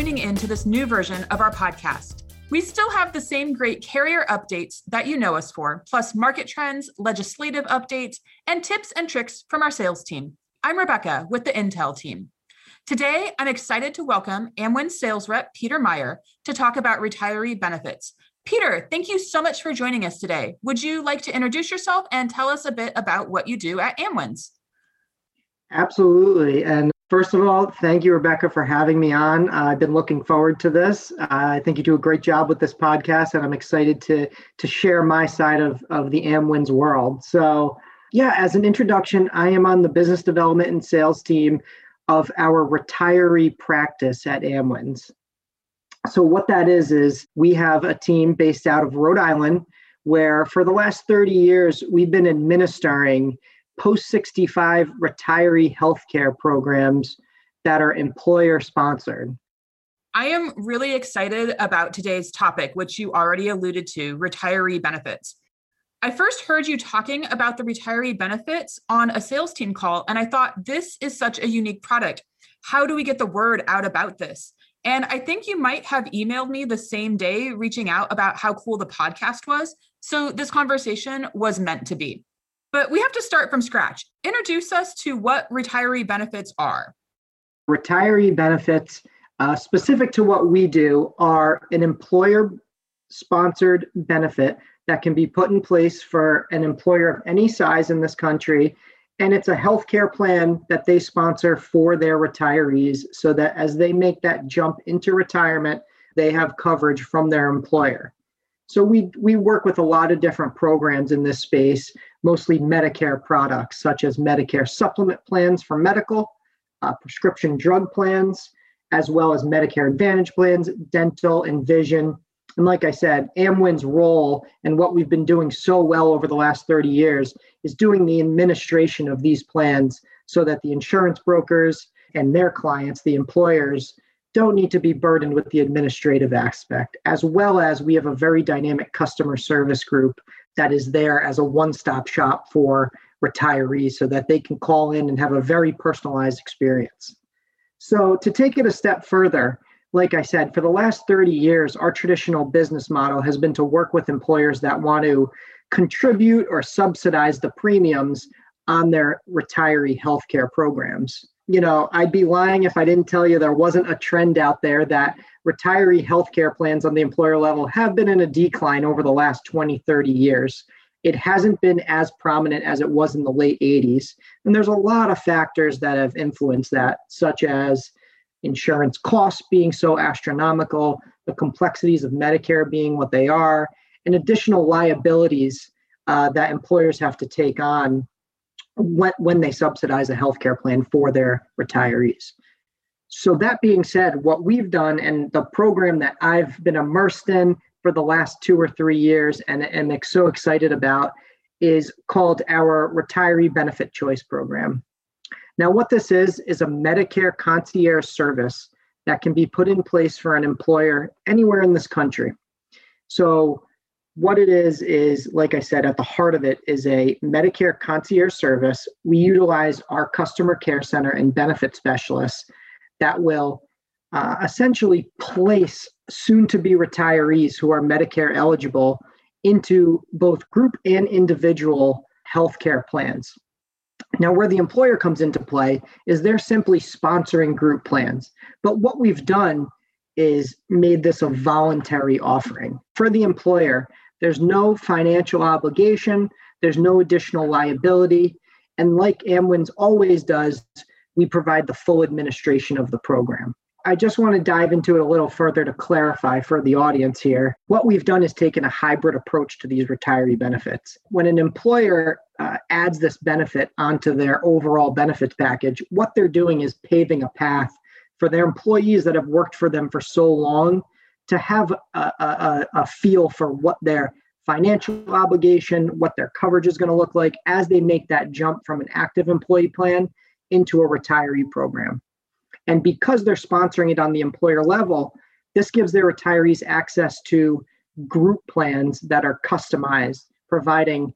Tuning in to this new version of our podcast. We still have the same great carrier updates that you know us for, plus market trends, legislative updates, and tips and tricks from our sales team. I'm Rebecca with the Intel team. Today, I'm excited to welcome Amwin sales rep Peter Meyer to talk about retiree benefits. Peter, thank you so much for joining us today. Would you like to introduce yourself and tell us a bit about what you do at Amwins? Absolutely. And First of all, thank you, Rebecca, for having me on. Uh, I've been looking forward to this. Uh, I think you do a great job with this podcast, and I'm excited to to share my side of of the Amwins world. So, yeah, as an introduction, I am on the business development and sales team of our retiree practice at Amwins. So, what that is is we have a team based out of Rhode Island, where for the last 30 years we've been administering post 65 retiree healthcare programs that are employer sponsored. I am really excited about today's topic, which you already alluded to retiree benefits. I first heard you talking about the retiree benefits on a sales team call, and I thought this is such a unique product. How do we get the word out about this? And I think you might have emailed me the same day reaching out about how cool the podcast was. So this conversation was meant to be. But we have to start from scratch. Introduce us to what retiree benefits are. Retiree benefits, uh, specific to what we do, are an employer sponsored benefit that can be put in place for an employer of any size in this country. And it's a healthcare plan that they sponsor for their retirees so that as they make that jump into retirement, they have coverage from their employer. So we we work with a lot of different programs in this space, mostly Medicare products such as Medicare supplement plans for medical, uh, prescription drug plans, as well as Medicare Advantage plans, dental and vision. And like I said, Amwin's role and what we've been doing so well over the last 30 years is doing the administration of these plans so that the insurance brokers and their clients, the employers, don't need to be burdened with the administrative aspect, as well as we have a very dynamic customer service group that is there as a one stop shop for retirees so that they can call in and have a very personalized experience. So, to take it a step further, like I said, for the last 30 years, our traditional business model has been to work with employers that want to contribute or subsidize the premiums on their retiree healthcare programs you know, I'd be lying if I didn't tell you there wasn't a trend out there that retiree healthcare plans on the employer level have been in a decline over the last 20, 30 years. It hasn't been as prominent as it was in the late 80s. And there's a lot of factors that have influenced that, such as insurance costs being so astronomical, the complexities of Medicare being what they are, and additional liabilities uh, that employers have to take on when, when they subsidize a healthcare plan for their retirees. So, that being said, what we've done and the program that I've been immersed in for the last two or three years and am so excited about is called our Retiree Benefit Choice Program. Now, what this is, is a Medicare concierge service that can be put in place for an employer anywhere in this country. So, what it is is like i said at the heart of it is a medicare concierge service. We utilize our customer care center and benefit specialists that will uh, essentially place soon to be retirees who are medicare eligible into both group and individual health care plans. Now where the employer comes into play is they're simply sponsoring group plans. But what we've done is made this a voluntary offering for the employer there's no financial obligation, there's no additional liability. And like Amwins always does, we provide the full administration of the program. I just want to dive into it a little further to clarify for the audience here. What we've done is taken a hybrid approach to these retiree benefits. When an employer uh, adds this benefit onto their overall benefits package, what they're doing is paving a path for their employees that have worked for them for so long to have a, a, a feel for what their financial obligation, what their coverage is going to look like as they make that jump from an active employee plan into a retiree program. And because they're sponsoring it on the employer level, this gives their retirees access to group plans that are customized, providing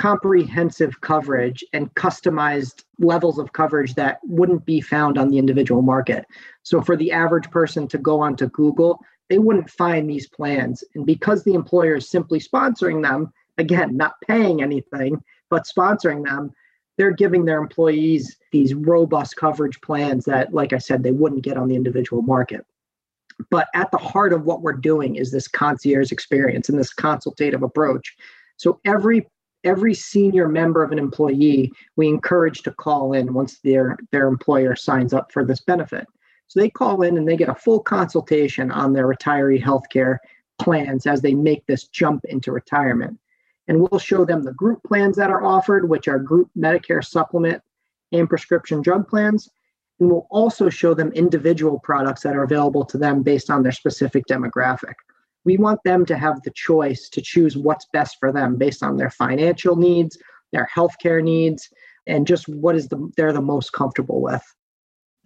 comprehensive coverage and customized levels of coverage that wouldn't be found on the individual market. So for the average person to go onto Google, they wouldn't find these plans. And because the employer is simply sponsoring them, again, not paying anything, but sponsoring them, they're giving their employees these robust coverage plans that, like I said, they wouldn't get on the individual market. But at the heart of what we're doing is this concierge experience and this consultative approach. So every every senior member of an employee we encourage to call in once their their employer signs up for this benefit. So they call in and they get a full consultation on their retiree healthcare plans as they make this jump into retirement. And we'll show them the group plans that are offered, which are group Medicare supplement and prescription drug plans. And we'll also show them individual products that are available to them based on their specific demographic. We want them to have the choice to choose what's best for them based on their financial needs, their healthcare needs, and just what is the they're the most comfortable with.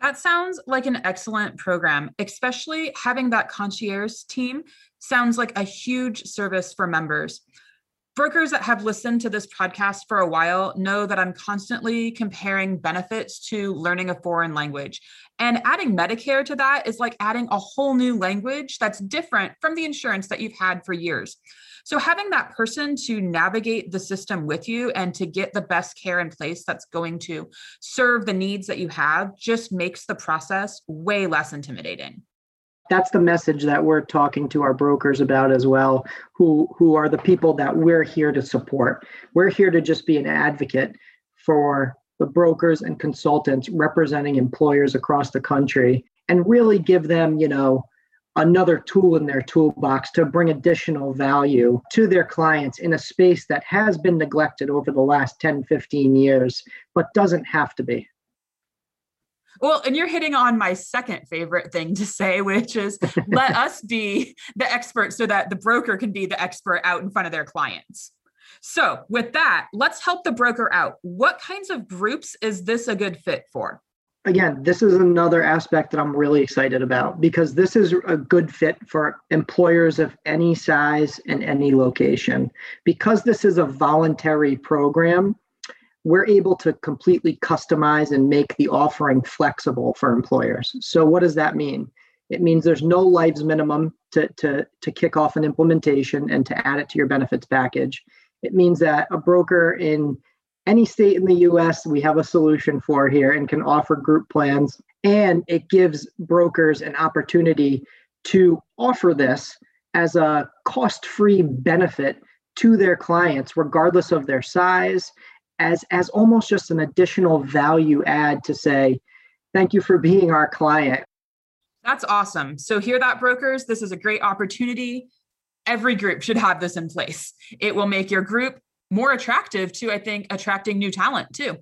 That sounds like an excellent program, especially having that concierge team sounds like a huge service for members. Brokers that have listened to this podcast for a while know that I'm constantly comparing benefits to learning a foreign language. And adding Medicare to that is like adding a whole new language that's different from the insurance that you've had for years. So, having that person to navigate the system with you and to get the best care in place that's going to serve the needs that you have just makes the process way less intimidating that's the message that we're talking to our brokers about as well who who are the people that we're here to support. We're here to just be an advocate for the brokers and consultants representing employers across the country and really give them you know another tool in their toolbox to bring additional value to their clients in a space that has been neglected over the last 10 15 years but doesn't have to be well, and you're hitting on my second favorite thing to say, which is let us be the expert so that the broker can be the expert out in front of their clients. So, with that, let's help the broker out. What kinds of groups is this a good fit for? Again, this is another aspect that I'm really excited about because this is a good fit for employers of any size and any location. Because this is a voluntary program, we're able to completely customize and make the offering flexible for employers. So, what does that mean? It means there's no lives minimum to, to, to kick off an implementation and to add it to your benefits package. It means that a broker in any state in the US, we have a solution for here and can offer group plans. And it gives brokers an opportunity to offer this as a cost free benefit to their clients, regardless of their size as as almost just an additional value add to say thank you for being our client. That's awesome. So hear that brokers. This is a great opportunity. Every group should have this in place. It will make your group more attractive to i think attracting new talent too.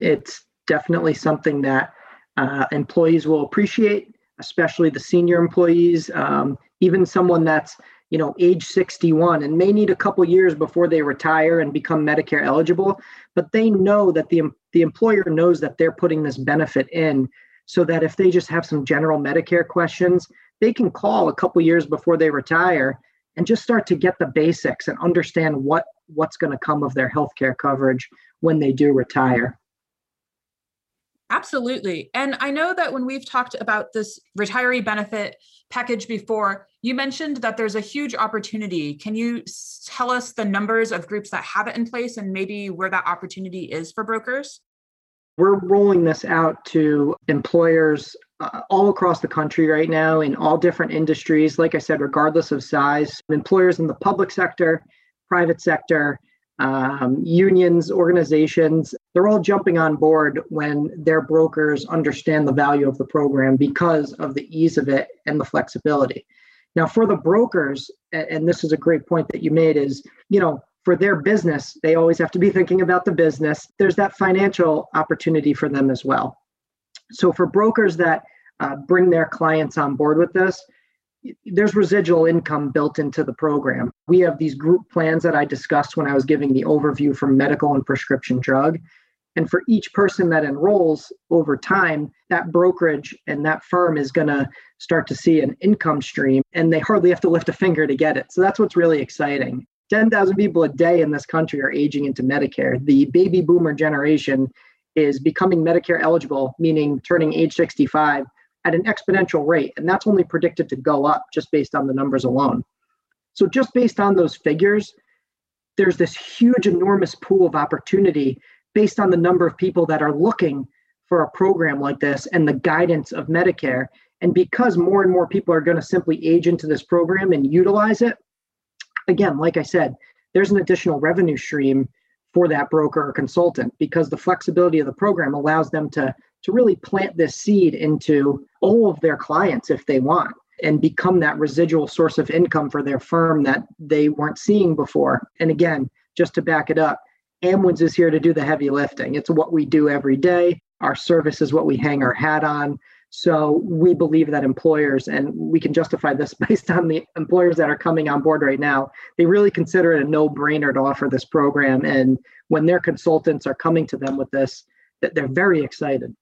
It's definitely something that uh, employees will appreciate especially the senior employees um, even someone that's you know age 61 and may need a couple years before they retire and become medicare eligible but they know that the the employer knows that they're putting this benefit in so that if they just have some general medicare questions they can call a couple years before they retire and just start to get the basics and understand what what's going to come of their healthcare coverage when they do retire Absolutely. And I know that when we've talked about this retiree benefit package before, you mentioned that there's a huge opportunity. Can you tell us the numbers of groups that have it in place and maybe where that opportunity is for brokers? We're rolling this out to employers uh, all across the country right now in all different industries. Like I said, regardless of size, employers in the public sector, private sector, um, unions, organizations, they're all jumping on board when their brokers understand the value of the program because of the ease of it and the flexibility. Now, for the brokers, and this is a great point that you made, is, you know, for their business, they always have to be thinking about the business. There's that financial opportunity for them as well. So, for brokers that uh, bring their clients on board with this, there's residual income built into the program. We have these group plans that I discussed when I was giving the overview for medical and prescription drug. And for each person that enrolls over time, that brokerage and that firm is going to start to see an income stream and they hardly have to lift a finger to get it. So that's what's really exciting. 10,000 people a day in this country are aging into Medicare. The baby boomer generation is becoming Medicare eligible, meaning turning age 65 at an exponential rate. And that's only predicted to go up just based on the numbers alone. So, just based on those figures, there's this huge, enormous pool of opportunity based on the number of people that are looking for a program like this and the guidance of Medicare. And because more and more people are going to simply age into this program and utilize it, again, like I said, there's an additional revenue stream for that broker or consultant because the flexibility of the program allows them to, to really plant this seed into all of their clients if they want and become that residual source of income for their firm that they weren't seeing before. And again, just to back it up, Amwins is here to do the heavy lifting. It's what we do every day. Our service is what we hang our hat on. So we believe that employers, and we can justify this based on the employers that are coming on board right now, they really consider it a no-brainer to offer this program. And when their consultants are coming to them with this, that they're very excited.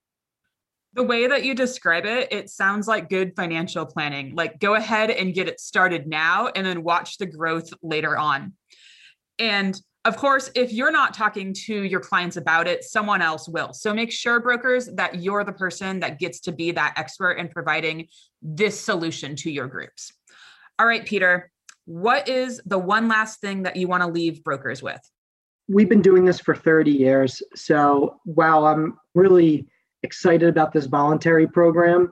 The way that you describe it, it sounds like good financial planning. Like go ahead and get it started now and then watch the growth later on. And of course, if you're not talking to your clients about it, someone else will. So make sure, brokers, that you're the person that gets to be that expert in providing this solution to your groups. All right, Peter, what is the one last thing that you want to leave brokers with? We've been doing this for 30 years. So while I'm really excited about this voluntary program,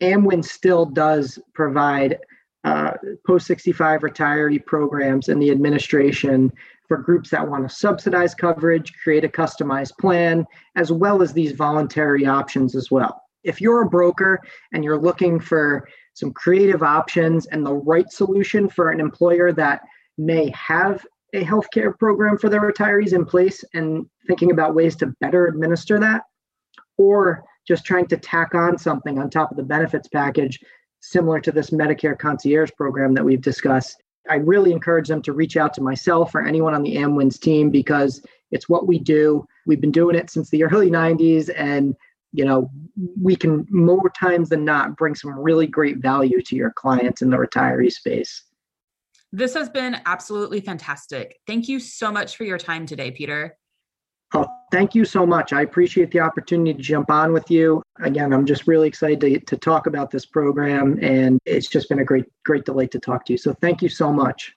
Amwin still does provide uh, post 65 retiree programs in the administration for groups that want to subsidize coverage, create a customized plan, as well as these voluntary options as well. If you're a broker and you're looking for some creative options and the right solution for an employer that may have a healthcare program for their retirees in place and thinking about ways to better administer that, or just trying to tack on something on top of the benefits package similar to this Medicare concierge program that we've discussed, I really encourage them to reach out to myself or anyone on the Amwins team because it's what we do. We've been doing it since the early 90s and you know, we can more times than not bring some really great value to your clients in the retiree space. This has been absolutely fantastic. Thank you so much for your time today, Peter. Thank you so much. I appreciate the opportunity to jump on with you. Again, I'm just really excited to, to talk about this program, and it's just been a great, great delight to talk to you. So thank you so much.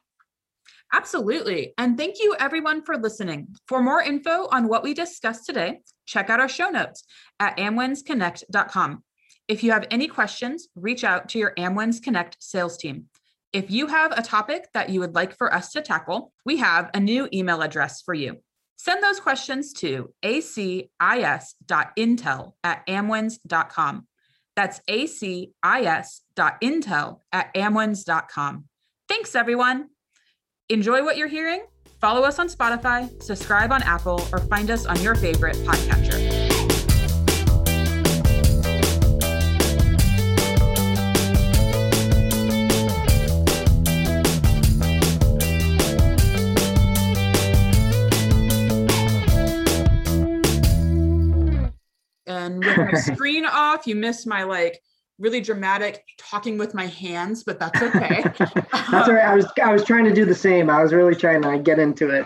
Absolutely. And thank you, everyone, for listening. For more info on what we discussed today, check out our show notes at amwinsconnect.com. If you have any questions, reach out to your Amwins Connect sales team. If you have a topic that you would like for us to tackle, we have a new email address for you Send those questions to acis.intel at amwins.com. That's acis.intel at amwins.com. Thanks, everyone. Enjoy what you're hearing. Follow us on Spotify, subscribe on Apple, or find us on your favorite podcatcher. My screen off, you missed my like really dramatic talking with my hands, but that's okay. that's all right. I was I was trying to do the same. I was really trying to get into it.